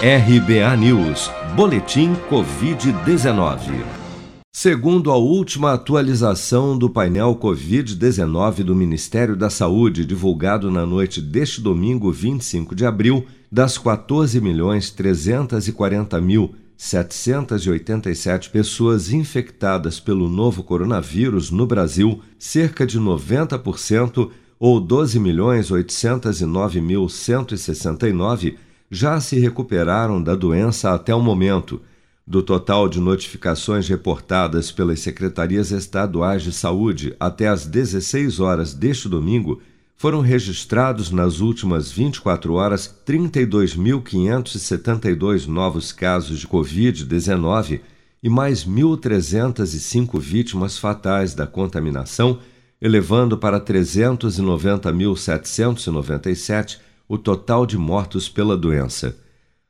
RBA News, Boletim Covid-19. Segundo a última atualização do painel Covid-19 do Ministério da Saúde, divulgado na noite deste domingo, 25 de abril, das 14.340.787 pessoas infectadas pelo novo coronavírus no Brasil, cerca de 90%, ou 12.809.169, já se recuperaram da doença até o momento. Do total de notificações reportadas pelas secretarias estaduais de saúde até às 16 horas deste domingo, foram registrados nas últimas 24 horas 32.572 novos casos de Covid-19 e mais 1.305 vítimas fatais da contaminação, elevando para 390.797 o total de mortos pela doença.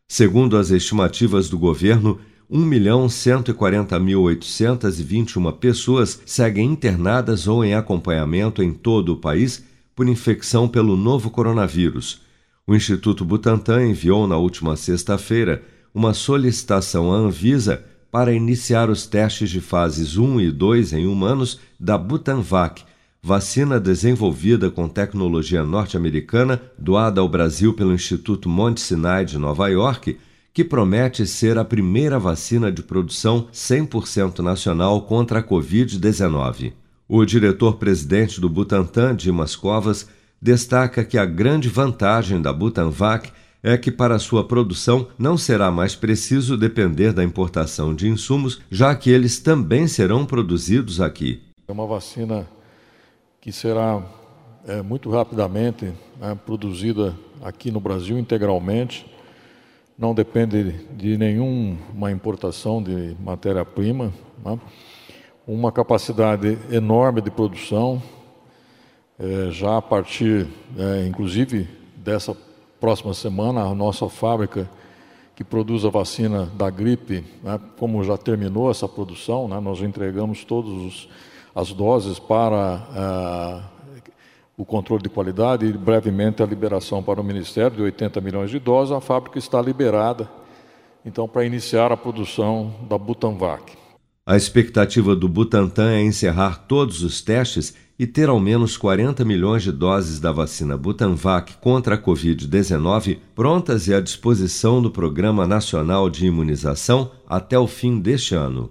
Segundo as estimativas do governo, 1.140.821 pessoas seguem internadas ou em acompanhamento em todo o país por infecção pelo novo coronavírus. O Instituto Butantan enviou na última sexta-feira uma solicitação à Anvisa para iniciar os testes de fases 1 e 2 em humanos da Butanvac, vacina desenvolvida com tecnologia norte-americana, doada ao Brasil pelo Instituto Monte Sinai de Nova York, que promete ser a primeira vacina de produção 100% nacional contra a Covid-19. O diretor-presidente do Butantan, Dimas Covas, destaca que a grande vantagem da Butanvac é que para sua produção não será mais preciso depender da importação de insumos, já que eles também serão produzidos aqui. É uma vacina que será é, muito rapidamente é, produzida aqui no Brasil integralmente. Não depende de nenhuma importação de matéria-prima. Né? Uma capacidade enorme de produção, é, já a partir, é, inclusive, dessa próxima semana, a nossa fábrica que produz a vacina da gripe, né, como já terminou essa produção, né, nós entregamos todos os as doses para ah, o controle de qualidade e brevemente a liberação para o Ministério de 80 milhões de doses. A fábrica está liberada, então, para iniciar a produção da Butanvac. A expectativa do Butantan é encerrar todos os testes e ter ao menos 40 milhões de doses da vacina Butanvac contra a Covid-19 prontas e à disposição do Programa Nacional de Imunização até o fim deste ano.